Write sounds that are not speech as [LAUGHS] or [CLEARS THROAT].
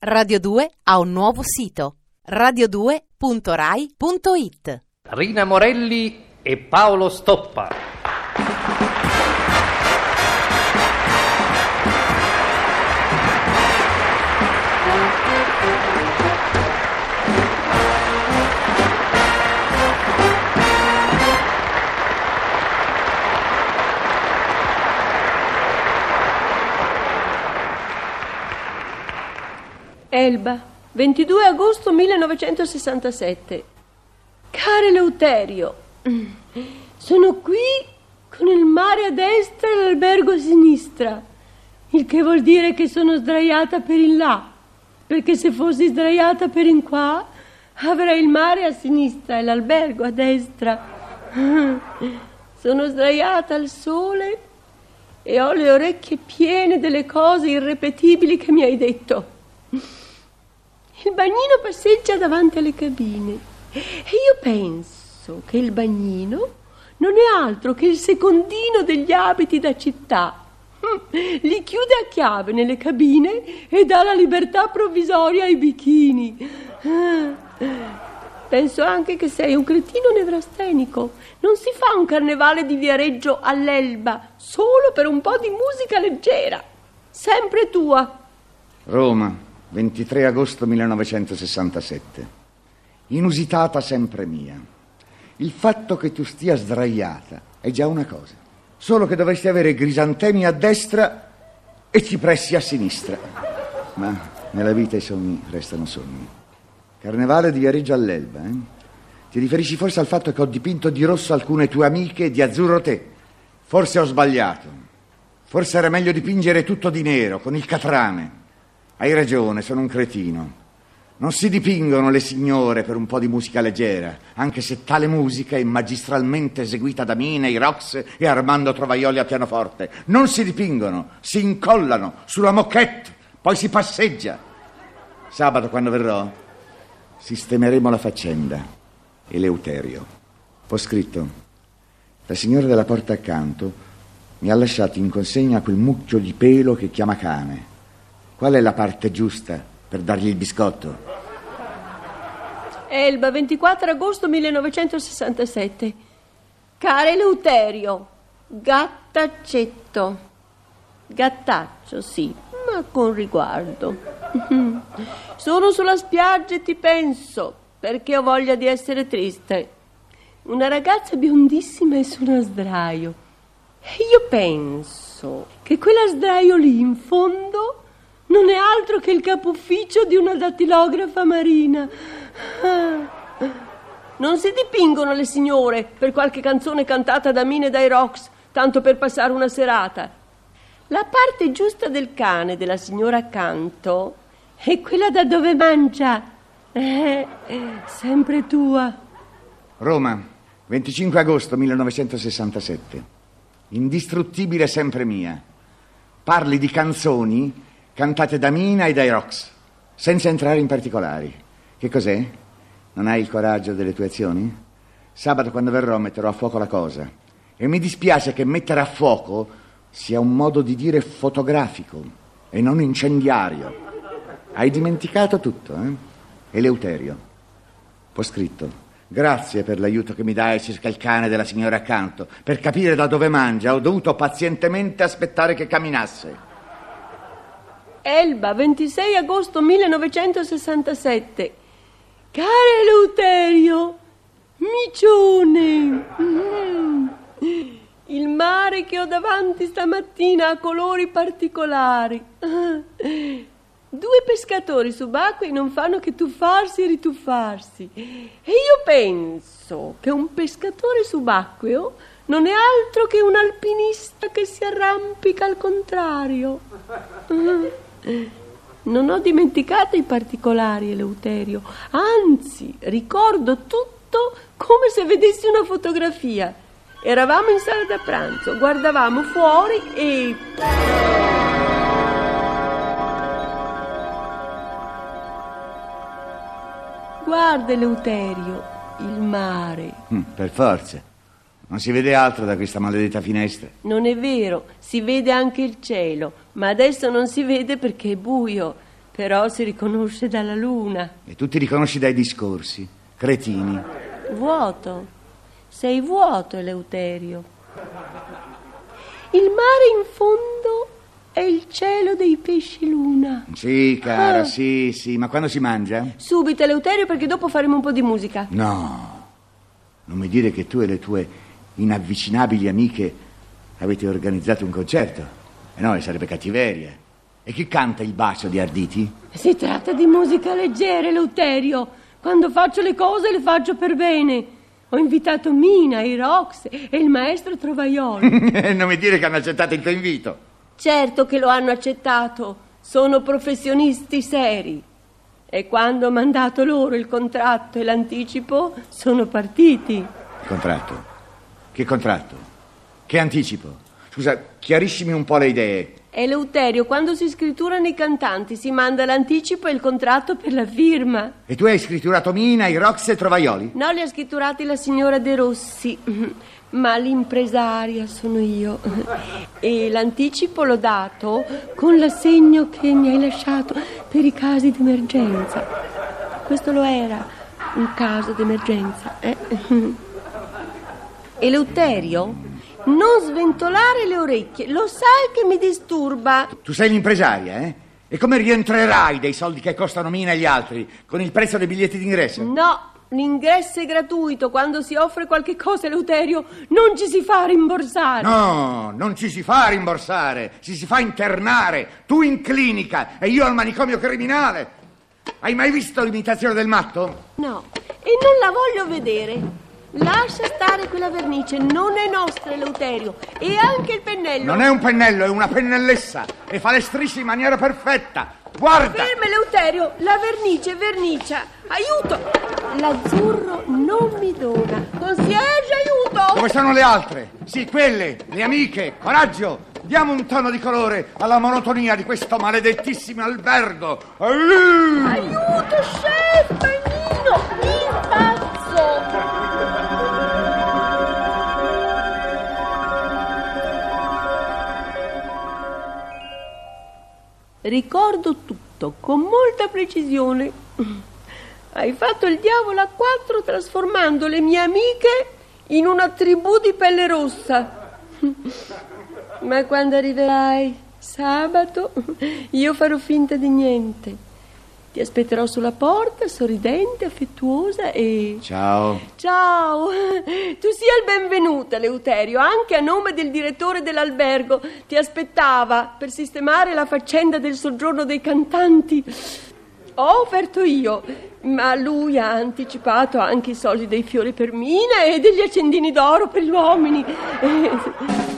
Radio 2 ha un nuovo sito radio2.rai.it Rina Morelli e Paolo Stoppa. Elba, 22 agosto 1967. Caro Eleuterio, sono qui con il mare a destra e l'albergo a sinistra, il che vuol dire che sono sdraiata per in là, perché se fossi sdraiata per in qua avrei il mare a sinistra e l'albergo a destra. [LAUGHS] Sono sdraiata al sole e ho le orecchie piene delle cose irrepetibili che mi hai detto. Il bagnino passeggia davanti alle cabine e io penso che il bagnino non è altro che il secondino degli abiti da città. Li chiude a chiave nelle cabine e dà la libertà provvisoria ai bichini. Penso anche che sei un cretino nevrastenico. Non si fa un carnevale di Viareggio all'Elba solo per un po' di musica leggera. Sempre tua. Roma, 23 agosto 1967. Inusitata sempre mia. Il fatto che tu stia sdraiata è già una cosa. Solo che dovresti avere grisantemi a destra e cipressi a sinistra. Ma nella vita i sogni restano sogni. Carnevale di Viareggio all'Elba, eh? Ti riferisci forse al fatto che ho dipinto di rosso alcune tue amiche e di azzurro te? Forse ho sbagliato. Forse era meglio dipingere tutto di nero, con il catrame. Hai ragione, sono un cretino. Non si dipingono le signore per un po' di musica leggera, anche se tale musica è magistralmente eseguita da Mina, i Rox e Armando Trovaioli a pianoforte. Non si dipingono, si incollano sulla moquette, poi si passeggia. Sabato, quando verrò, sistemeremo la faccenda. Eleuterio. Ho scritto. La signora della porta accanto mi ha lasciato in consegna quel mucchio di pelo che chiama cane. Qual è la parte giusta per dargli il biscotto? Elba, 24 agosto 1967. Caro Eleuterio, gattaccetto. Gattaccio, sì, ma con riguardo. [LAUGHS] Sono sulla spiaggia e ti penso, perché ho voglia di essere triste. Una ragazza biondissima è su uno sdraio. E io penso che quella sdraio lì in fondo non è altro che il capo ufficio di una dattilografa marina. Non si dipingono le signore per qualche canzone cantata da Mine dai Rocks, tanto per passare una serata. La parte giusta del cane della signora accanto è quella da dove mangia. Eh, sempre tua. Roma, 25 agosto 1967. Indistruttibile sempre mia. Parli di canzoni cantate da Mina e dai Rocks, senza entrare in particolari. Che cos'è? Non hai il coraggio delle tue azioni? Sabato quando verrò metterò a fuoco la cosa. E mi dispiace che mettere a fuoco sia un modo di dire fotografico e non incendiario. Hai dimenticato tutto, eh? Eleuterio. Ho scritto. Grazie per l'aiuto che mi dai circa il cane della signora accanto. Per capire da dove mangia ho dovuto pazientemente aspettare che camminasse. Elba, 26 agosto 1967. Caro Eleuterio, micione. Mm. Il mare che ho davanti stamattina ha colori particolari. Due pescatori subacquei non fanno che tuffarsi e rituffarsi. E io penso che un pescatore subacqueo non è altro che un alpinista che si arrampica al contrario. Non ho dimenticato i particolari, Eleuterio. Anzi, ricordo tutto come se vedessi una fotografia. Eravamo in sala da pranzo, guardavamo fuori e... Guarda, Eleuterio, il mare. Mm, per forza. Non si vede altro da questa maledetta finestra. Non è vero, si vede anche il cielo, ma adesso non si vede perché è buio. però si riconosce dalla luna. E tu ti riconosci dai discorsi, cretini. Vuoto. Sei vuoto, Eleuterio. Il mare in fondo è il cielo dei pesci luna. Sì, cara, Ah. sì, sì, ma quando si mangia? Subito, Eleuterio, perché dopo faremo un po' di musica. No, non mi dire che tu e le tue inavvicinabili amiche avete organizzato un concerto. E no, sarebbe cattiveria. E chi canta il bacio di Arditi? Si tratta di musica leggera, Eleuterio. Quando faccio le cose le faccio per bene. Ho invitato Mina, i Rox e il maestro Trovaioli. [LAUGHS] non mi dire che hanno accettato il tuo invito. certo che lo hanno accettato. Sono professionisti seri. E quando ho mandato loro il contratto e l'anticipo, sono partiti. Il contratto? Che contratto? Che anticipo? Scusa, chiariscimi un po' le idee. Eleuterio, quando si scritturano i cantanti, si manda l'anticipo e il contratto per la firma. E tu hai scritturato Mina, i Rox e Trovaioli? No, li ha scritturati la signora De Rossi, [CLEARS THROAT] ma l'impresaria sono io. [CLEARS THROAT] E l'anticipo l'ho dato con l'assegno che mi hai lasciato per i casi d'emergenza. Questo lo era, un caso d'emergenza. Eh? [LAUGHS] Eleuterio, non sventolare le orecchie, lo sai che mi disturba. Tu sei l'impresaria, eh? E come rientrerai dei soldi che costano Mina e gli altri? Con il prezzo dei biglietti d'ingresso? No, l'ingresso è gratuito. Quando si offre qualche cosa, Eleuterio, non ci si fa rimborsare. No, non ci si fa rimborsare, ci si fa internare. Tu in clinica e io al manicomio criminale. Hai mai visto l'imitazione del matto? No, e non la voglio vedere. Lascia stare quella vernice, non è nostra, Eleuterio. E anche il pennello. Non è un pennello, è una pennellessa e fa le strisce in maniera perfetta. Guarda! Ferma, Eleuterio, la vernice vernicia. Aiuto! L'azzurro non mi dona. Concierge, aiuto! Dove sono le altre? Sì, quelle, le amiche. Coraggio! Diamo un tono di colore alla monotonia di questo maledettissimo albergo. Aiuto, chef, Ricordo tutto con molta precisione. Hai fatto il diavolo a quattro trasformando le mie amiche in una tribù di pelle rossa. Ma quando arriverai sabato, io farò finta di niente. Ti aspetterò sulla porta, sorridente, affettuosa e... Ciao. Ciao, [LAUGHS] tu sia il benvenuto, Eleuterio, anche a nome del direttore dell'albergo. Ti aspettava per sistemare la faccenda del soggiorno dei cantanti. Ho offerto io, ma lui ha anticipato anche i soldi dei fiori per Mina e degli accendini d'oro per gli uomini. [LAUGHS]